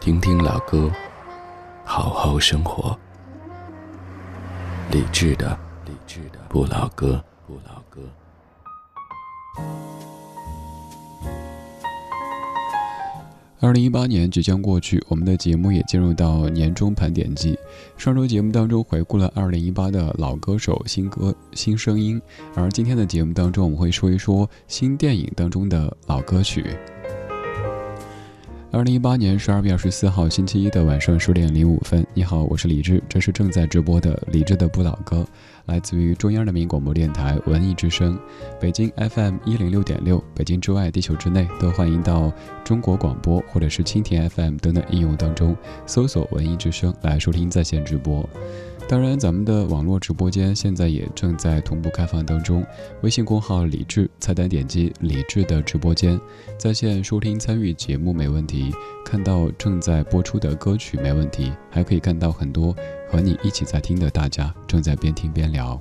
听听老歌。好好生活，理智的，理智的不老歌，不老歌。二零一八年即将过去，我们的节目也进入到年终盘点季。上周节目当中回顾了二零一八的老歌手、新歌、新声音，而今天的节目当中，我们会说一说新电影当中的老歌曲。二零一八年十二月二十四号星期一的晚上十点零五分，你好，我是李志，这是正在直播的李志的不老歌，来自于中央人民广播电台文艺之声，北京 FM 一零六点六，北京之外，地球之内都欢迎到中国广播或者是蜻蜓 FM 等等应用当中搜索文艺之声来收听在线直播。当然，咱们的网络直播间现在也正在同步开放当中。微信公号“李智”，菜单点击“李智”的直播间，在线收听参与节目没问题，看到正在播出的歌曲没问题，还可以看到很多和你一起在听的大家正在边听边聊。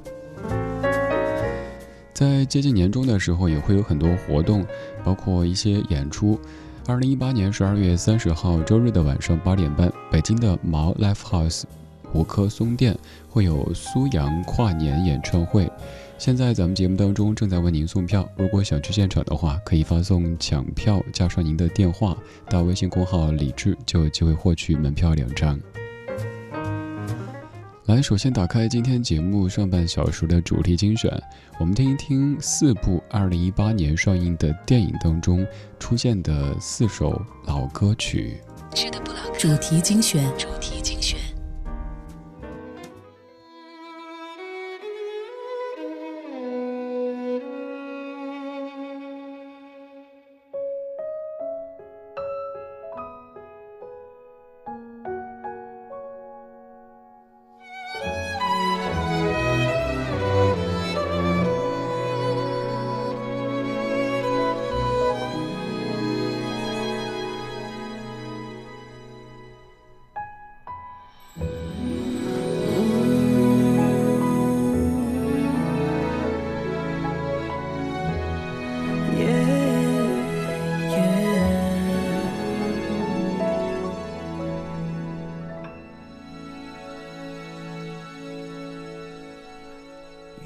在接近年终的时候，也会有很多活动，包括一些演出。二零一八年十二月三十号周日的晚上八点半，北京的毛 Live House。五棵松店会有苏阳跨年演唱会，现在咱们节目当中正在为您送票，如果想去现场的话，可以发送抢票加上您的电话到微信公号李智，就有机会获取门票两张。来，首先打开今天节目上半小时的主题精选，我们听一听四部二零一八年上映的电影当中出现的四首老歌曲。主题精选主题精选。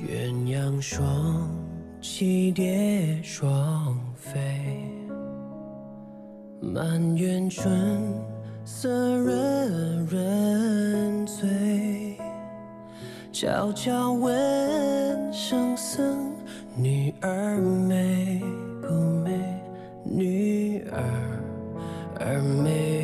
鸳鸯双栖蝶双飞满园春色惹人醉悄悄问圣僧女儿美不美？女儿儿美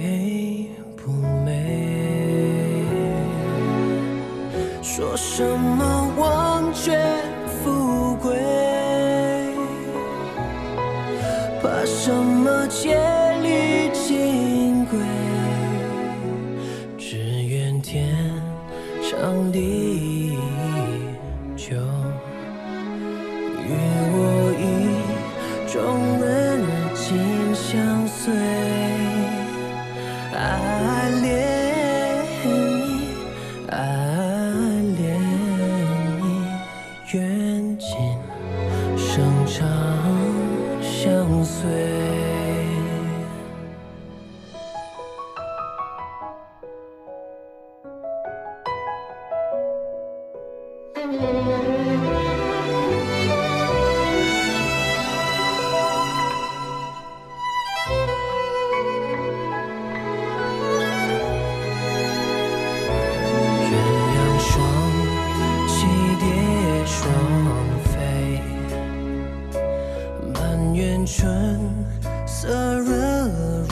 色惹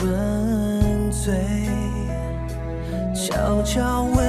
人醉悄悄问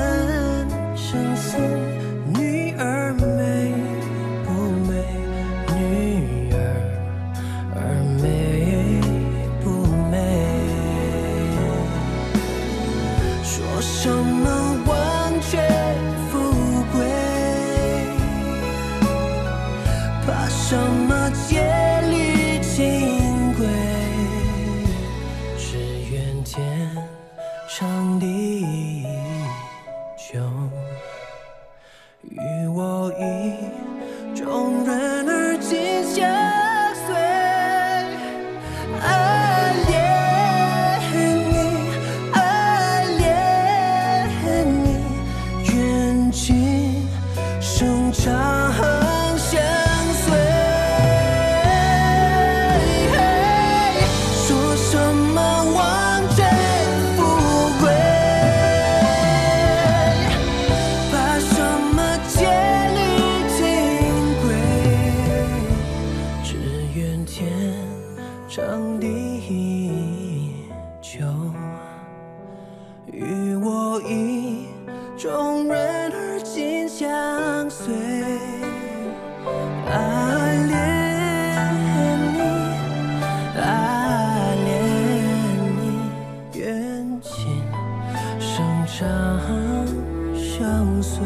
长相随。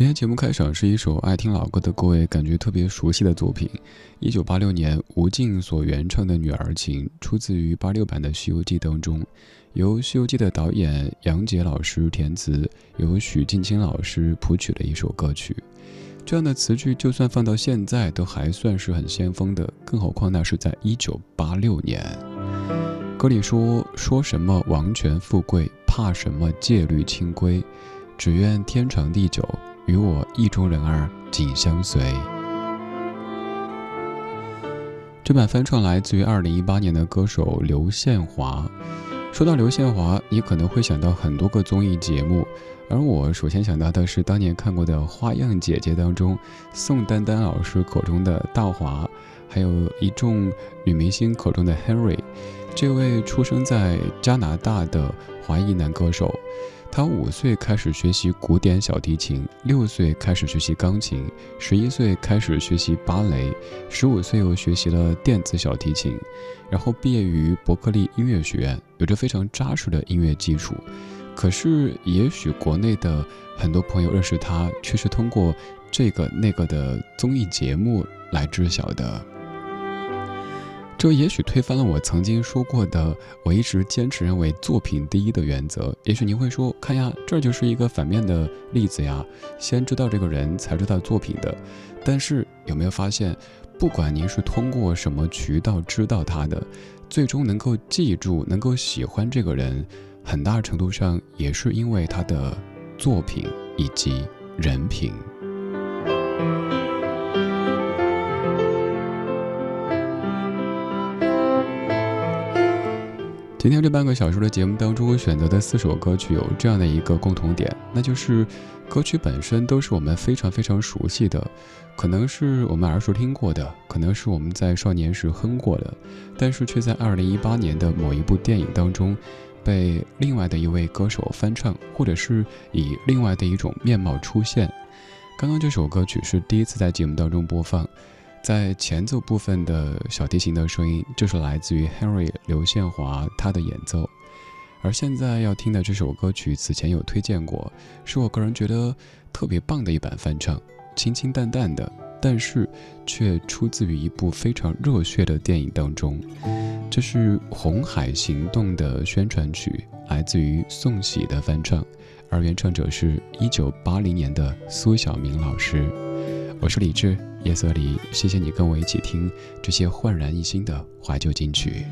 今天节目开场是一首爱听老歌的各位感觉特别熟悉的作品，一九八六年吴静所原唱的《女儿情》，出自于八六版的《西游记》当中，由《西游记》的导演杨洁老师填词，由许镜清老师谱曲的一首歌曲。这样的词句就算放到现在都还算是很先锋的，更何况那是在一九八六年。歌里说：“说什么王权富贵，怕什么戒律清规，只愿天长地久。”与我意中人儿紧相随。这版翻唱来自于二零一八年的歌手刘宪华。说到刘宪华，你可能会想到很多个综艺节目，而我首先想到的是当年看过的《花样姐姐》当中宋丹丹老师口中的大华，还有一众女明星口中的 Henry。这位出生在加拿大的华裔男歌手。他五岁开始学习古典小提琴，六岁开始学习钢琴，十一岁开始学习芭蕾，十五岁又学习了电子小提琴，然后毕业于伯克利音乐学院，有着非常扎实的音乐基础。可是，也许国内的很多朋友认识他，却是通过这个那个的综艺节目来知晓的。这也许推翻了我曾经说过的，我一直坚持认为作品第一的原则。也许您会说，看呀，这就是一个反面的例子呀，先知道这个人才知道作品的。但是有没有发现，不管您是通过什么渠道知道他的，最终能够记住、能够喜欢这个人，很大程度上也是因为他的作品以及人品。今天这半个小时的节目当中，我选择的四首歌曲有这样的一个共同点，那就是歌曲本身都是我们非常非常熟悉的，可能是我们耳熟听过的，可能是我们在少年时哼过的，但是却在二零一八年的某一部电影当中，被另外的一位歌手翻唱，或者是以另外的一种面貌出现。刚刚这首歌曲是第一次在节目当中播放。在前奏部分的小提琴的声音，就是来自于 Henry 刘宪华他的演奏。而现在要听的这首歌曲，此前有推荐过，是我个人觉得特别棒的一版翻唱，清清淡淡的，但是却出自于一部非常热血的电影当中。这是《红海行动》的宣传曲，来自于宋喜的翻唱，而原唱者是一九八零年的苏小明老师。我是李志。夜色里，谢谢你跟我一起听这些焕然一新的怀旧金曲。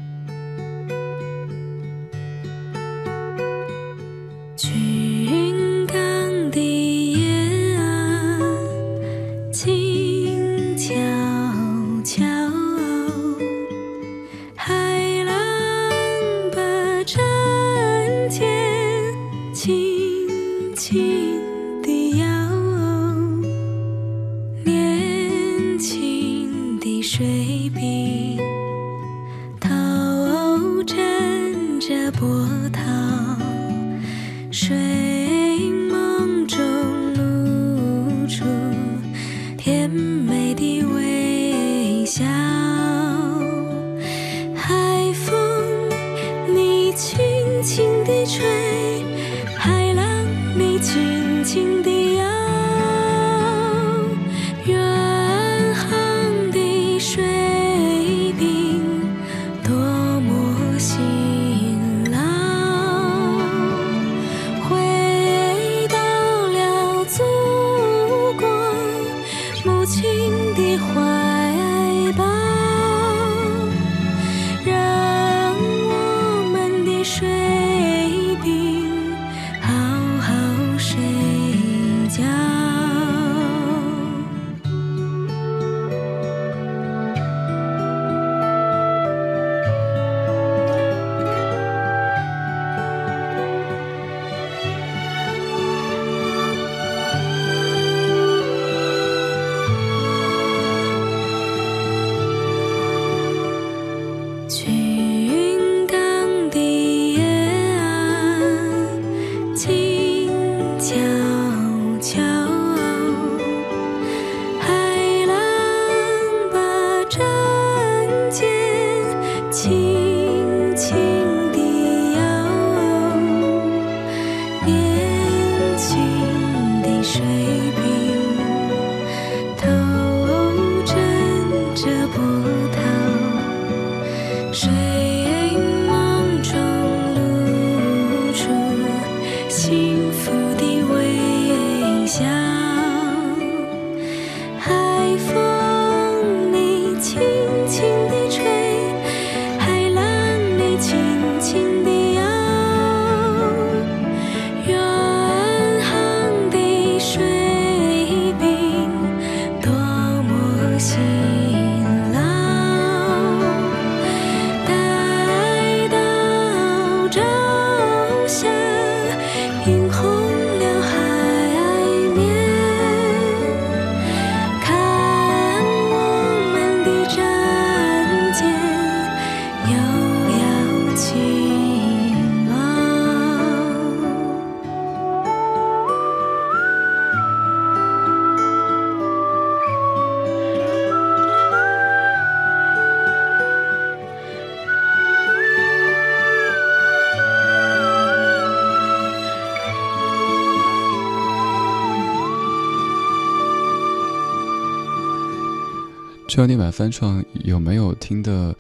知道那版翻唱有没有听的，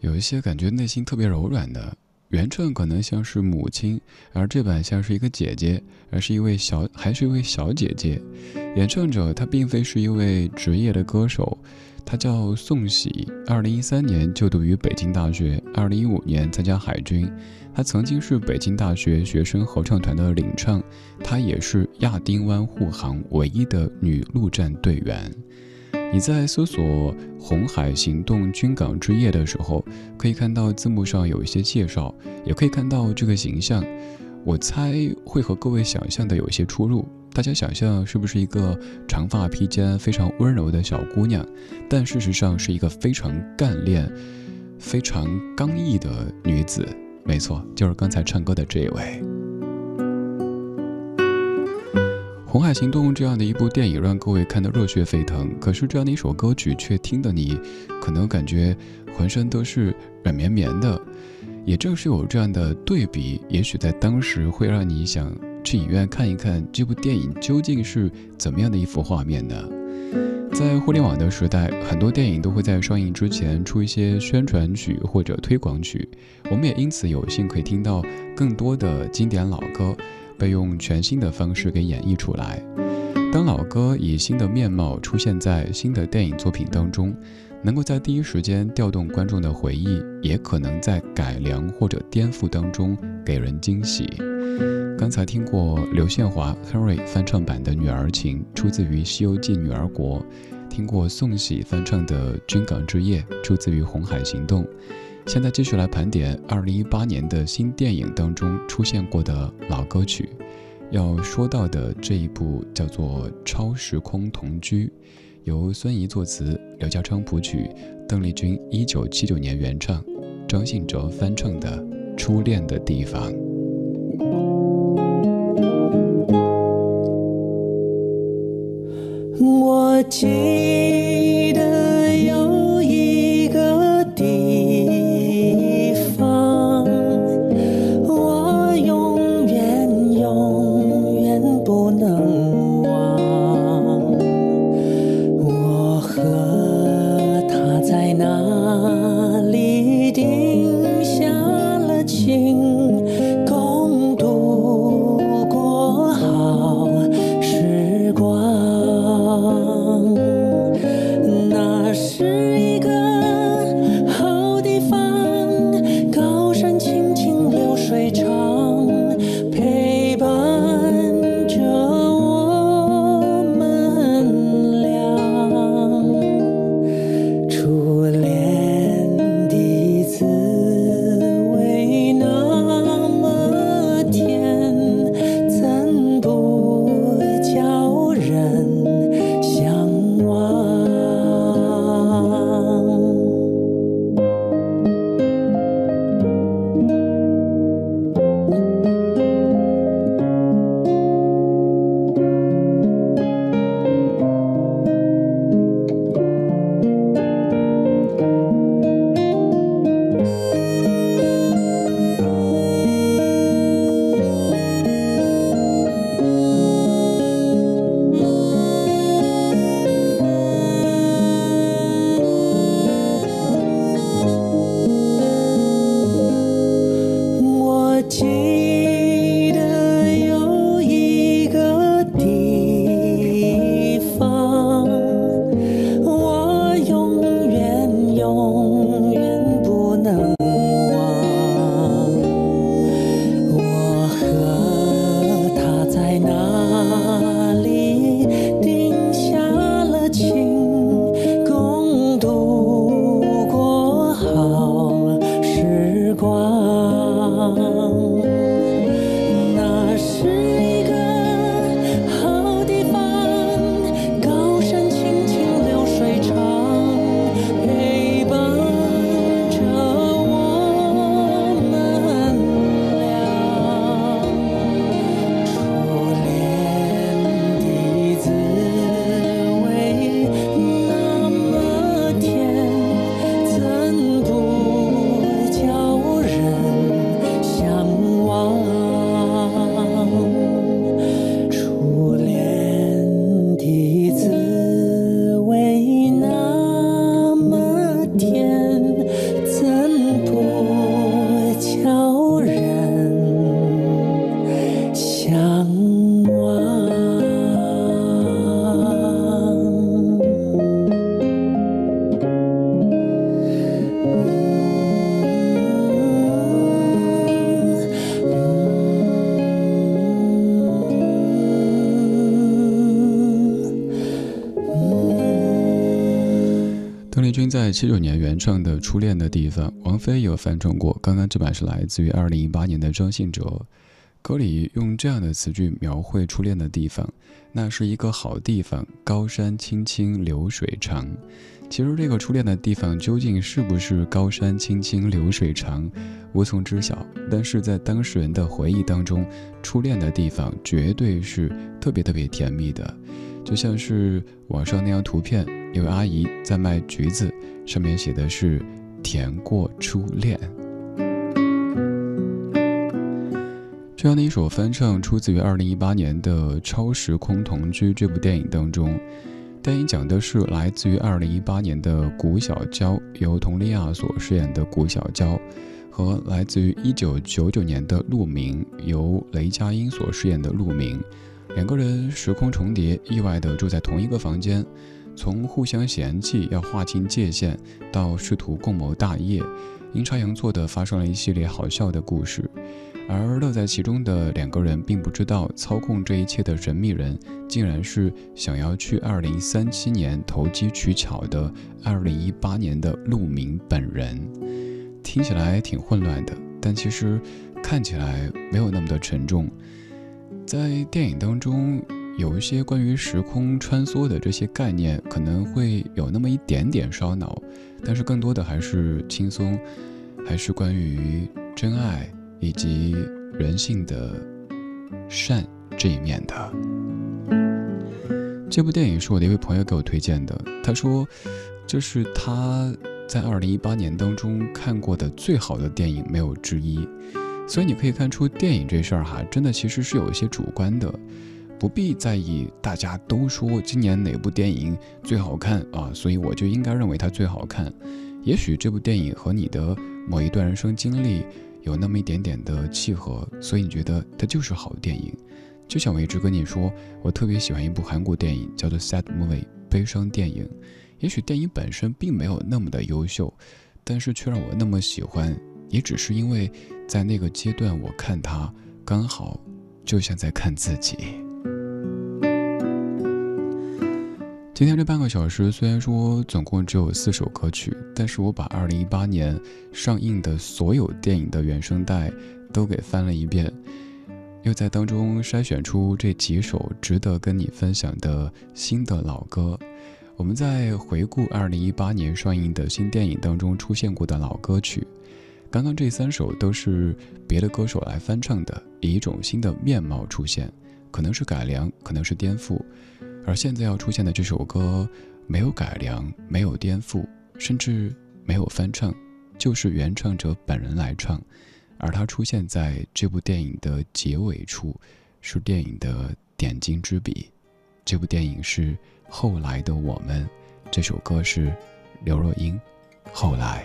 有一些感觉内心特别柔软的。原唱可能像是母亲，而这版像是一个姐姐，而是一位小，还是一位小姐姐。演唱者她并非是一位职业的歌手，她叫宋喜。二零一三年就读于北京大学，二零一五年参加海军。她曾经是北京大学学生合唱团的领唱，她也是亚丁湾护航唯一的女陆战队员。你在搜索《红海行动军港之夜》的时候，可以看到字幕上有一些介绍，也可以看到这个形象。我猜会和各位想象的有一些出入。大家想象是不是一个长发披肩、非常温柔的小姑娘？但事实上是一个非常干练、非常刚毅的女子。没错，就是刚才唱歌的这一位。《红海行动》这样的一部电影让各位看得热血沸腾，可是这样的一首歌曲却听得你可能感觉浑身都是软绵绵的。也正是有这样的对比，也许在当时会让你想去影院看一看这部电影究竟是怎么样的一幅画面呢？在互联网的时代，很多电影都会在上映之前出一些宣传曲或者推广曲，我们也因此有幸可以听到更多的经典老歌。被用全新的方式给演绎出来。当老歌以新的面貌出现在新的电影作品当中，能够在第一时间调动观众的回忆，也可能在改良或者颠覆当中给人惊喜。刚才听过刘宪华 Henry 翻唱版的《女儿情》，出自于《西游记女儿国》；听过宋喜翻唱的《军港之夜》，出自于《红海行动》。现在继续来盘点二零一八年的新电影当中出现过的老歌曲。要说到的这一部叫做《超时空同居》，由孙怡作词，刘家昌谱曲，邓丽君一九七九年原唱，张信哲翻唱的《初恋的地方》。我记得七九年原创的《初恋的地方》，王菲有翻唱过。刚刚这版是来自于二零一八年的张信哲，歌里用这样的词句描绘初恋的地方：那是一个好地方，高山青青流水长。其实这个初恋的地方究竟是不是高山青青流水长，无从知晓。但是在当事人的回忆当中，初恋的地方绝对是特别特别甜蜜的，就像是网上那张图片，有位阿姨在卖橘子，上面写的是“甜过初恋”。这样的一首翻唱出自于二零一八年的《超时空同居》这部电影当中。电影讲的是来自于二零一八年的古小娇，由佟丽娅所饰演的古小娇，和来自于一九九九年的陆明，由雷佳音所饰演的陆明，两个人时空重叠，意外的住在同一个房间，从互相嫌弃要划清界限，到试图共谋大业，阴差阳错的发生了一系列好笑的故事。而乐在其中的两个人并不知道，操控这一切的神秘人，竟然是想要去二零三七年投机取巧的二零一八年的陆明本人。听起来挺混乱的，但其实看起来没有那么的沉重。在电影当中，有一些关于时空穿梭的这些概念，可能会有那么一点点烧脑，但是更多的还是轻松，还是关于真爱。以及人性的善这一面的。这部电影是我的一位朋友给我推荐的，他说这是他在二零一八年当中看过的最好的电影，没有之一。所以你可以看出，电影这事儿哈，真的其实是有一些主观的，不必在意大家都说今年哪部电影最好看啊，所以我就应该认为它最好看。也许这部电影和你的某一段人生经历。有那么一点点的契合，所以你觉得它就是好电影。就像我一直跟你说，我特别喜欢一部韩国电影，叫做《Sad Movie》悲伤电影。也许电影本身并没有那么的优秀，但是却让我那么喜欢，也只是因为在那个阶段我看它，刚好就像在看自己。今天这半个小时虽然说总共只有四首歌曲，但是我把二零一八年上映的所有电影的原声带都给翻了一遍，又在当中筛选出这几首值得跟你分享的新的老歌。我们在回顾二零一八年上映的新电影当中出现过的老歌曲，刚刚这三首都是别的歌手来翻唱的，以一种新的面貌出现，可能是改良，可能是颠覆。而现在要出现的这首歌，没有改良，没有颠覆，甚至没有翻唱，就是原唱者本人来唱。而它出现在这部电影的结尾处，是电影的点睛之笔。这部电影是《后来的我们》，这首歌是刘若英，《后来》。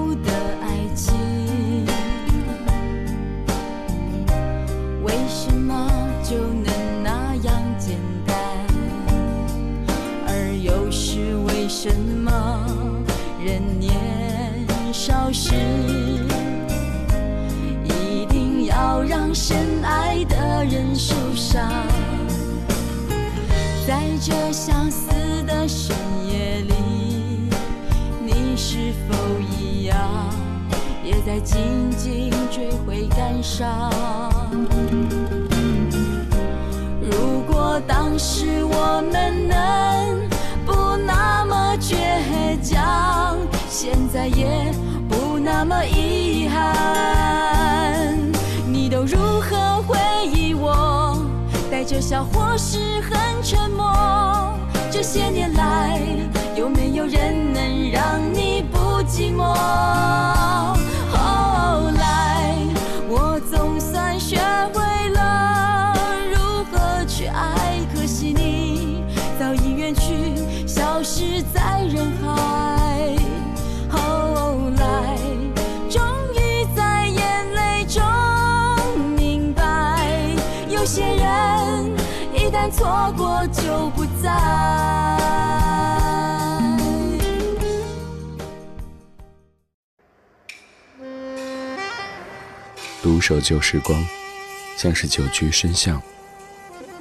是？一定要让深爱的人受伤。在这相思的深夜里，你是否一样，也在静静追悔感伤？如果当时我们能不那么倔强，现在也那么遗憾，你都如何回忆我？带着笑或是很沉默。这些年来，有没有人能让你不寂寞？独守旧时光，像是久居深巷。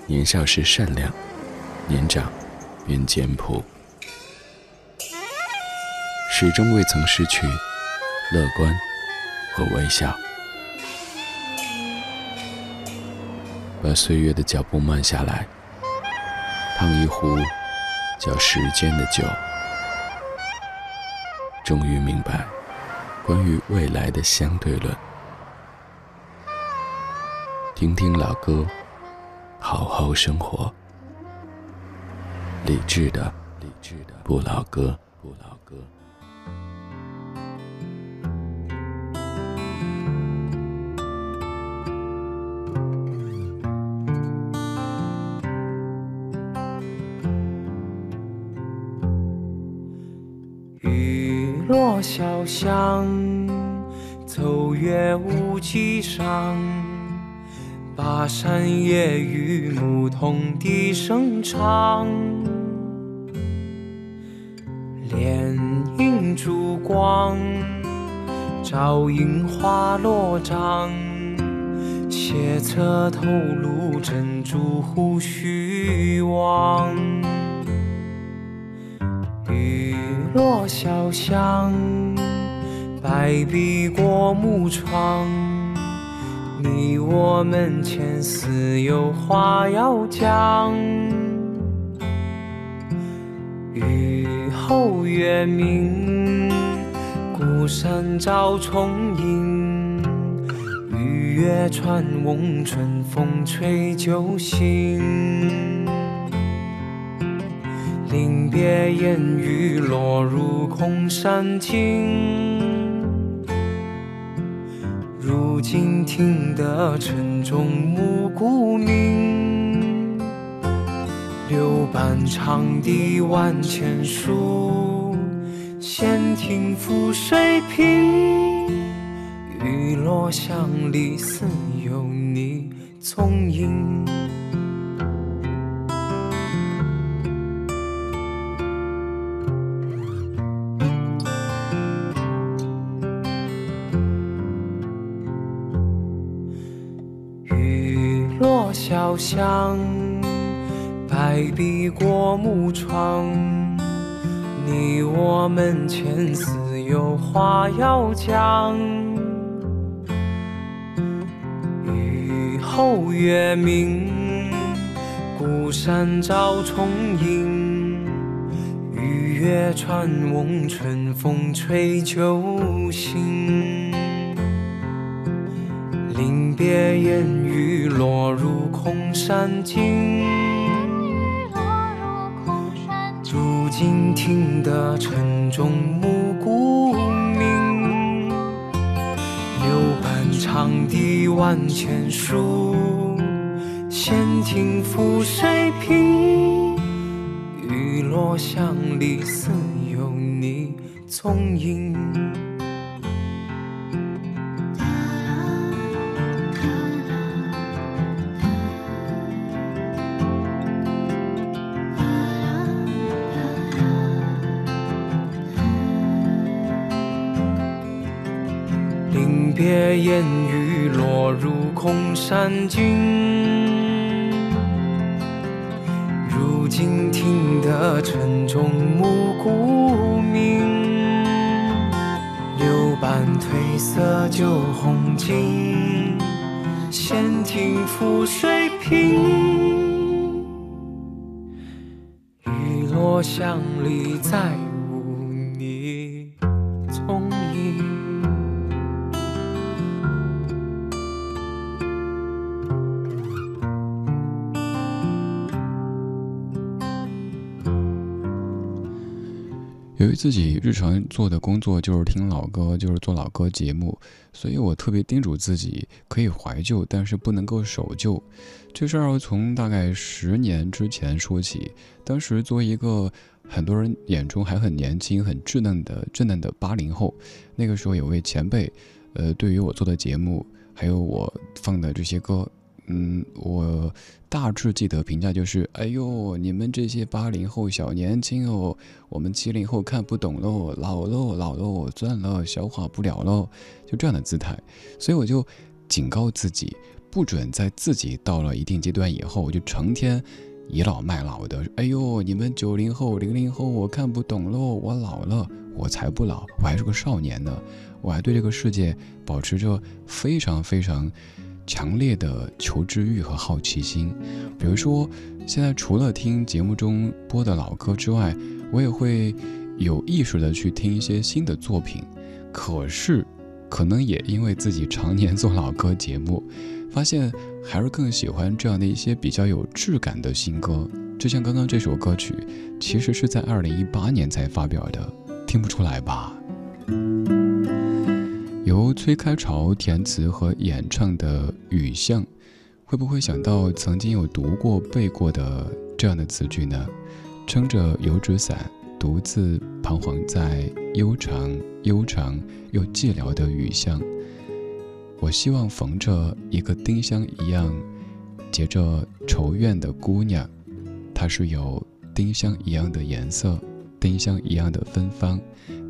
年少时善良，年长便简朴，始终未曾失去乐观和微笑。把岁月的脚步慢下来，烫一壶叫时间的酒，终于明白关于未来的相对论。听听老歌，好好生活。理智的，理智的不老歌，不老歌。小巷，走月无际上，巴山夜雨，牧童笛声长。帘影烛光，照映花落帐。斜侧透露珍珠胡须望。落小巷，白壁过木窗。你我门前似有话要讲。雨后月明，孤山照重影。雨月穿翁，春风吹酒醒。临别烟雨落入空山尽，如今听得晨钟暮鼓鸣。柳绊长堤万千树，闲庭覆水平。雨落巷里似有你踪影。香，白壁过木窗。你我门前似有话要讲。雨后月明，孤山照重影。雨月穿翁，春风吹酒醒。临别烟雨落入空山尽，如今听得晨钟暮鼓鸣。柳半长堤万千树，闲庭覆水平。雨落巷里似有你踪影。山尽，如今听得城中暮鼓鸣，柳瓣褪色旧红巾，闲庭覆水平，雨落巷里再由于自己日常做的工作就是听老歌，就是做老歌节目，所以我特别叮嘱自己可以怀旧，但是不能够守旧。这事儿要从大概十年之前说起。当时作为一个很多人眼中还很年轻、很稚嫩的稚嫩的八零后，那个时候有位前辈，呃，对于我做的节目，还有我放的这些歌。嗯，我大致记得评价就是：哎呦，你们这些八零后小年轻哦，我们七零后看不懂喽，老喽老喽，算了，消化不了喽，就这样的姿态。所以我就警告自己，不准在自己到了一定阶段以后，我就成天倚老卖老的。哎呦，你们九零后、零零后，我看不懂喽，我老了，我才不老，我还是个少年呢，我还对这个世界保持着非常非常。强烈的求知欲和好奇心，比如说，现在除了听节目中播的老歌之外，我也会有意识的去听一些新的作品。可是，可能也因为自己常年做老歌节目，发现还是更喜欢这样的一些比较有质感的新歌。就像刚刚这首歌曲，其实是在二零一八年才发表的，听不出来吧？由崔开潮填词和演唱的《雨巷》，会不会想到曾经有读过、背过的这样的词句呢？撑着油纸伞，独自彷徨在悠长、悠长又寂寥的雨巷。我希望逢着一个丁香一样结着愁怨的姑娘，她是有丁香一样的颜色，丁香一样的芬芳，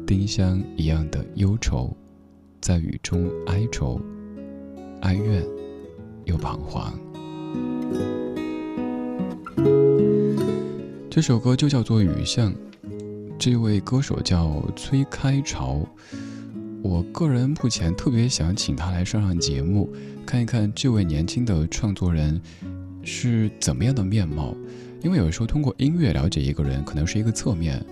丁香一样的忧愁。在雨中哀愁、哀怨又彷徨。这首歌就叫做《雨巷》，这位歌手叫崔开潮。我个人目前特别想请他来上上节目，看一看这位年轻的创作人是怎么样的面貌。因为有时候通过音乐了解一个人，可能是一个侧面。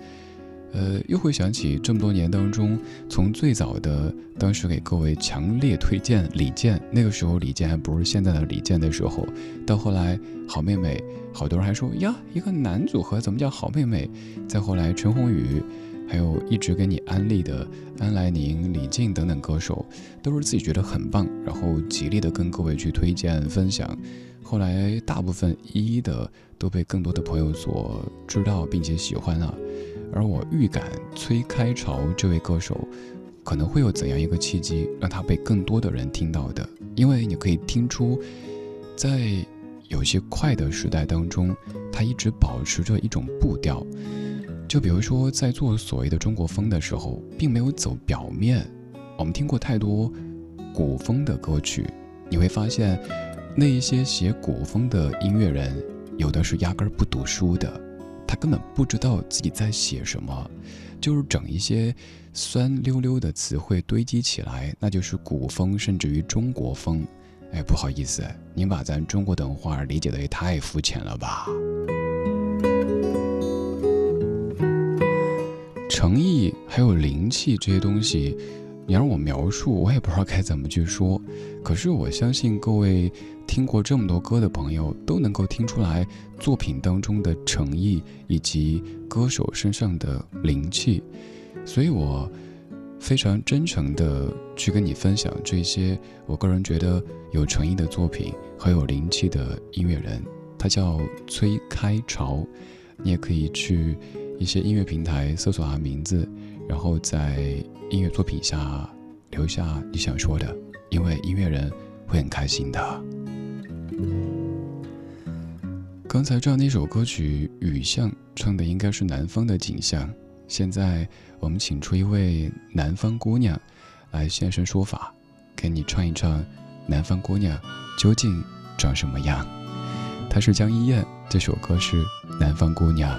呃，又会想起这么多年当中，从最早的当时给各位强烈推荐李健，那个时候李健还不是现在的李健的时候，到后来好妹妹，好多人还说呀，一个男组合怎么叫好妹妹？再后来陈鸿宇，还有一直给你安利的安来宁、李静等等歌手，都是自己觉得很棒，然后极力的跟各位去推荐分享，后来大部分一一的都被更多的朋友所知道并且喜欢了。而我预感崔开潮这位歌手可能会有怎样一个契机，让他被更多的人听到的？因为你可以听出，在有些快的时代当中，他一直保持着一种步调。就比如说，在做所谓的中国风的时候，并没有走表面。我们听过太多古风的歌曲，你会发现，那一些写古风的音乐人，有的是压根儿不读书的。他根本不知道自己在写什么，就是整一些酸溜溜的词汇堆积起来，那就是古风，甚至于中国风。哎，不好意思，您把咱中国的文化理解的也太肤浅了吧？诚意还有灵气这些东西。你让我描述，我也不知道该怎么去说。可是我相信各位听过这么多歌的朋友，都能够听出来作品当中的诚意以及歌手身上的灵气。所以我非常真诚的去跟你分享这些我个人觉得有诚意的作品和有灵气的音乐人。他叫崔开潮，你也可以去一些音乐平台搜索他名字。然后在音乐作品下留下你想说的，因为音乐人会很开心的。刚才这样的一首歌曲《雨巷》唱的应该是南方的景象，现在我们请出一位南方姑娘来现身说法，给你唱一唱南方姑娘究竟长什么样。她是江一燕，这首歌是《南方姑娘》。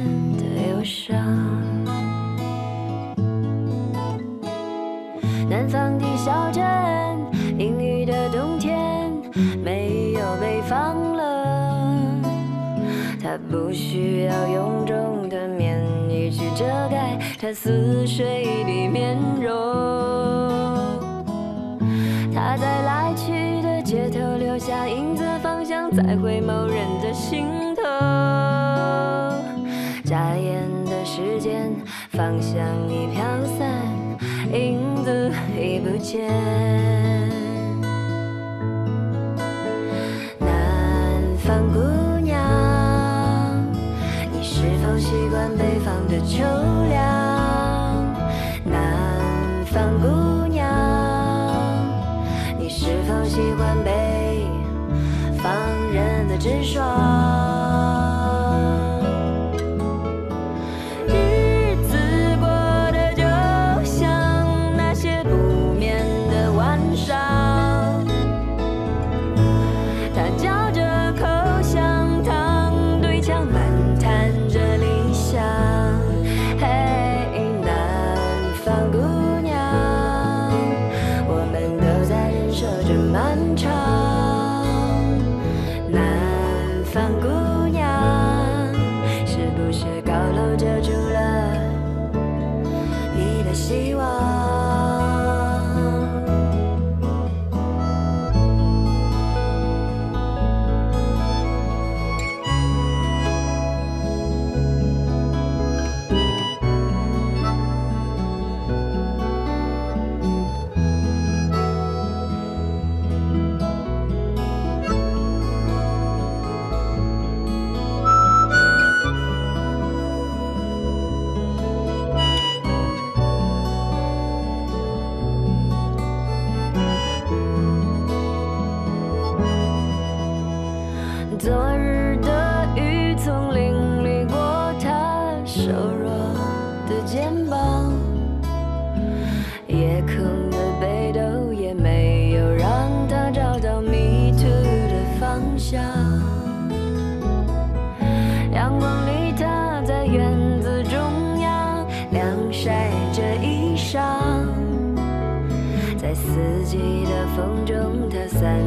伤。南方的小镇，阴雨的冬天，没有北方冷。它不需要臃肿的棉衣去遮盖它似水的面容。它在来去的街头留下影子，方向在回眸人的心头。时间，方向已飘散，影子已不见。南方姑娘，你是否习惯北方的秋凉？风中，的散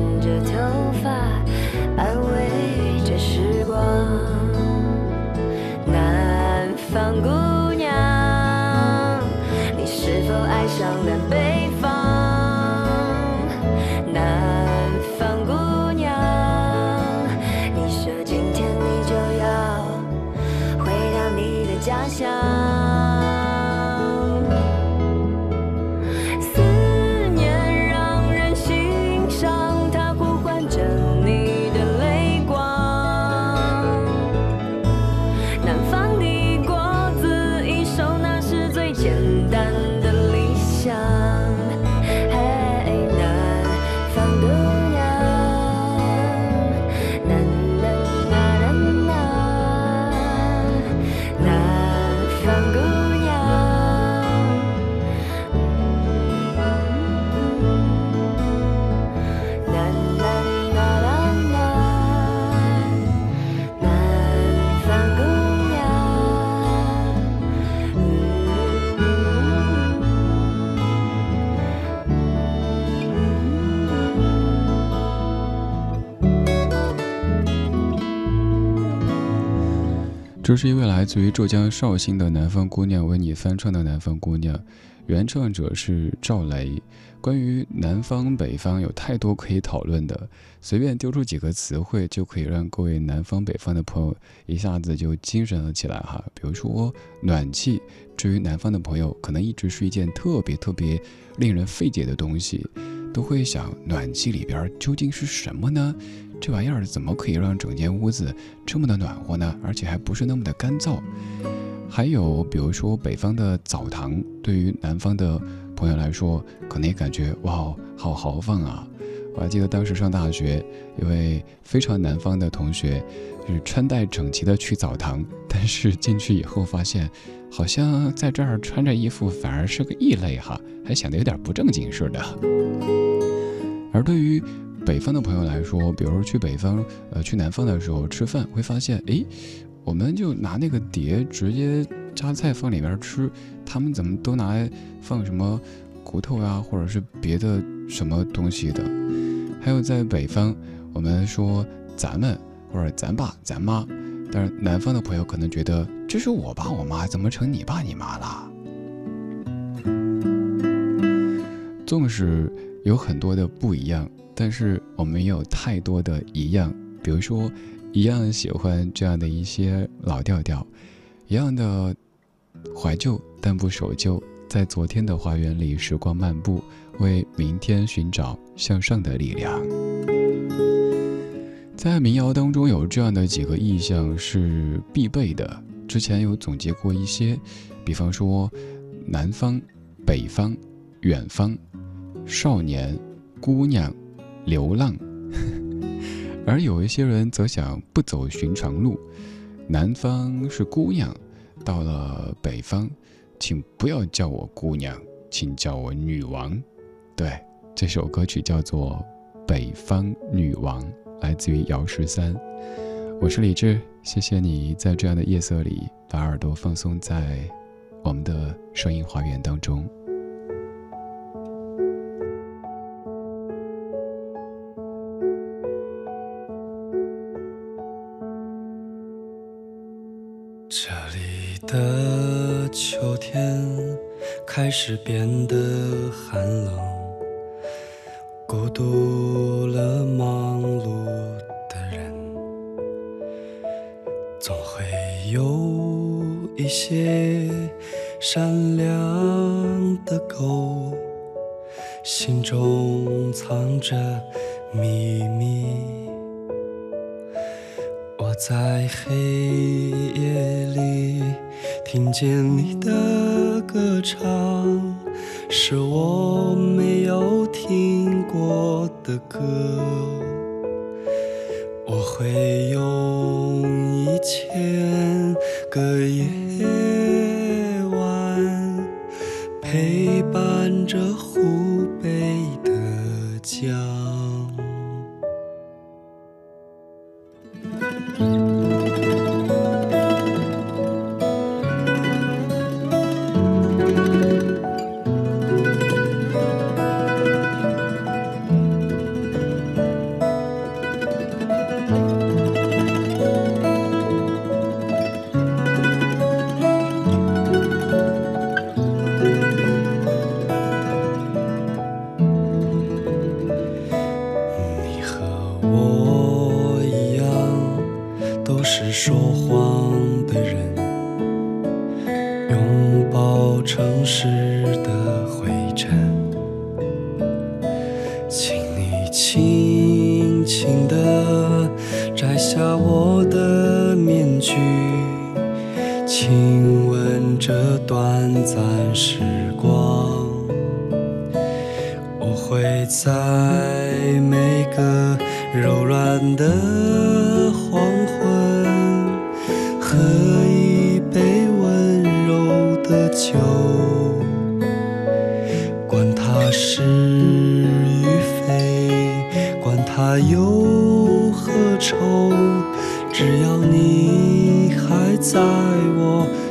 这是一位来自于浙江绍兴的南方姑娘为你翻唱的《南方姑娘》，原唱者是赵雷。关于南方北方有太多可以讨论的，随便丢出几个词汇就可以让各位南方北方的朋友一下子就精神了起来哈。比如说暖气，至于南方的朋友，可能一直是一件特别特别令人费解的东西，都会想暖气里边究竟是什么呢？这玩意儿怎么可以让整间屋子这么的暖和呢？而且还不是那么的干燥。还有比如说北方的澡堂，对于南方的。朋友来说，可能也感觉哇，好豪放啊！我还记得当时上大学，一位非常南方的同学，就是穿戴整齐的去澡堂，但是进去以后发现，好像在这儿穿着衣服反而是个异类哈，还显得有点不正经似的。而对于北方的朋友来说，比如说去北方，呃，去南方的时候吃饭，会发现，哎，我们就拿那个碟直接。榨菜放里边吃，他们怎么都拿来放什么骨头呀，或者是别的什么东西的？还有在北方，我们说咱们或者咱爸咱妈，但是南方的朋友可能觉得这是我爸我妈，怎么成你爸你妈了？纵使有很多的不一样，但是我们也有太多的一样，比如说一样喜欢这样的一些老调调，一样的。怀旧但不守旧，在昨天的花园里时光漫步，为明天寻找向上的力量。在民谣当中有这样的几个意象是必备的，之前有总结过一些，比方说南方、北方、远方、少年、姑娘、流浪，而有一些人则想不走寻常路，南方是姑娘。到了北方，请不要叫我姑娘，请叫我女王。对，这首歌曲叫做《北方女王》，来自于姚十三。我是李志，谢谢你在这样的夜色里把耳朵放松在我们的声音花园当中。开始变得寒冷，孤独了忙碌的人，总会有一些善良的狗，心中藏着秘密。我在黑夜里。听见你的歌唱，是我没有听过的歌。我会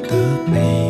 的背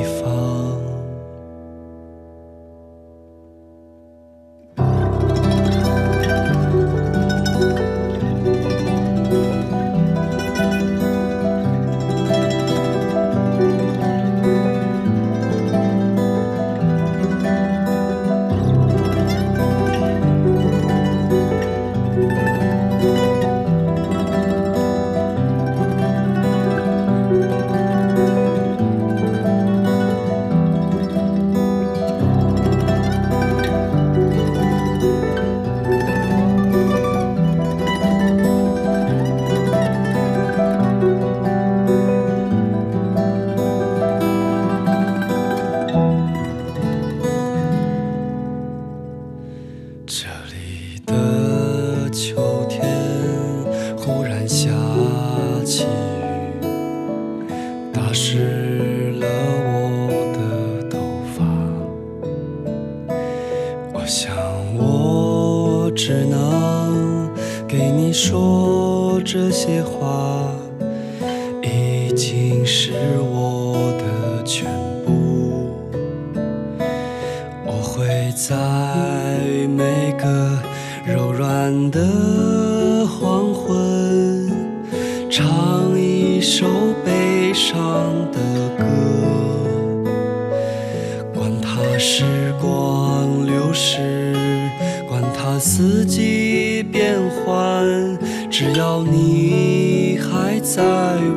只要你还在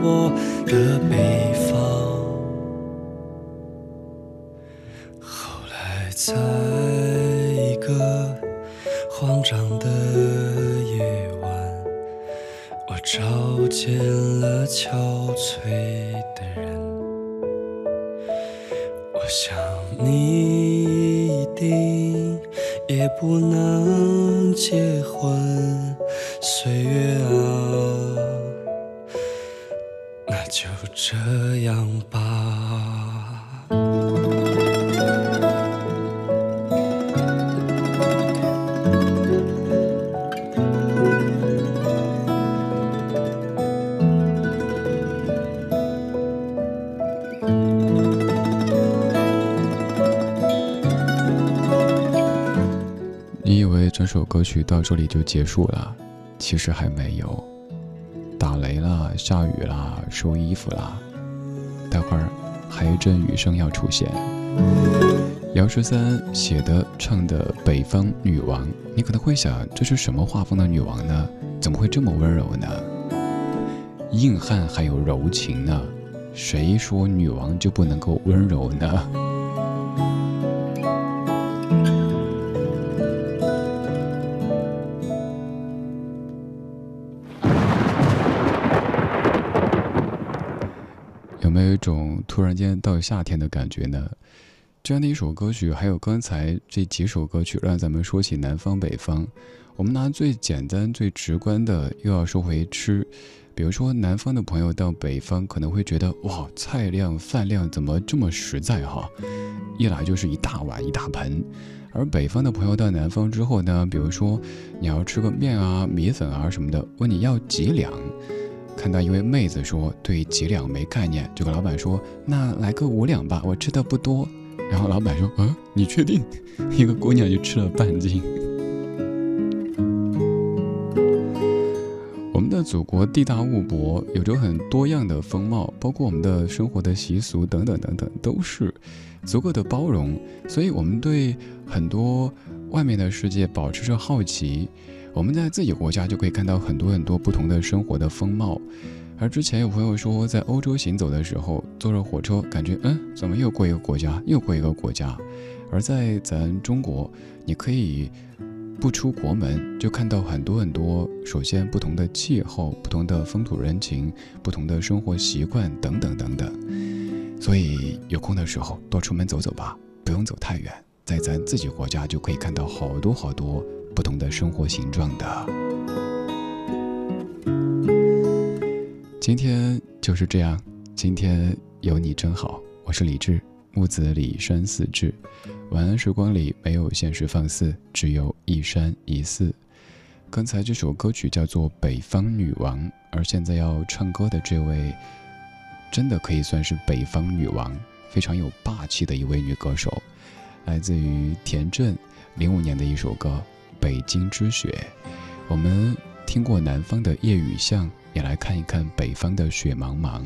我的北曲到这里就结束了，其实还没有。打雷了，下雨了，收衣服啦，待会儿还有一阵雨声要出现。姚十三写的唱的《北方女王》，你可能会想，这是什么画风的女王呢？怎么会这么温柔呢？硬汉还有柔情呢，谁说女王就不能够温柔呢？没有一种突然间到夏天的感觉呢？这样的一首歌曲，还有刚才这几首歌曲，让咱们说起南方北方。我们拿最简单、最直观的，又要说回吃。比如说，南方的朋友到北方，可能会觉得哇，菜量、饭量怎么这么实在哈？一来就是一大碗、一大盆。而北方的朋友到南方之后呢，比如说你要吃个面啊、米粉啊什么的，问你要几两。看到一位妹子说对几两没概念，就跟老板说那来个五两吧，我吃的不多。然后老板说啊，你确定？一个姑娘就吃了半斤。我们的祖国地大物博，有着很多样的风貌，包括我们的生活的习俗等等等等，都是足够的包容。所以，我们对很多外面的世界保持着好奇。我们在自己国家就可以看到很多很多不同的生活的风貌。而之前有朋友说，在欧洲行走的时候，坐着火车，感觉嗯，怎么又过一个国家，又过一个国家？而在咱中国，你可以不出国门，就看到很多很多。首先，不同的气候、不同的风土人情、不同的生活习惯等等等等。所以有空的时候多出门走走吧，不用走太远，在咱自己国家就可以看到好多好多不同的生活形状的。今天就是这样，今天有你真好。我是李志，木子李山寺志。晚安时光里没有现实放肆，只有一山一寺。刚才这首歌曲叫做《北方女王》，而现在要唱歌的这位，真的可以算是北方女王，非常有霸气的一位女歌手，来自于田震，零五年的一首歌《北京之雪》。我们听过南方的夜雨巷。也来看一看北方的雪茫茫。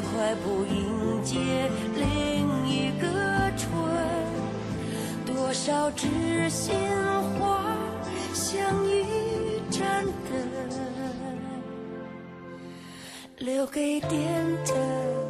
快步迎接另一个春，多少知心话像一盏灯，留给点灯。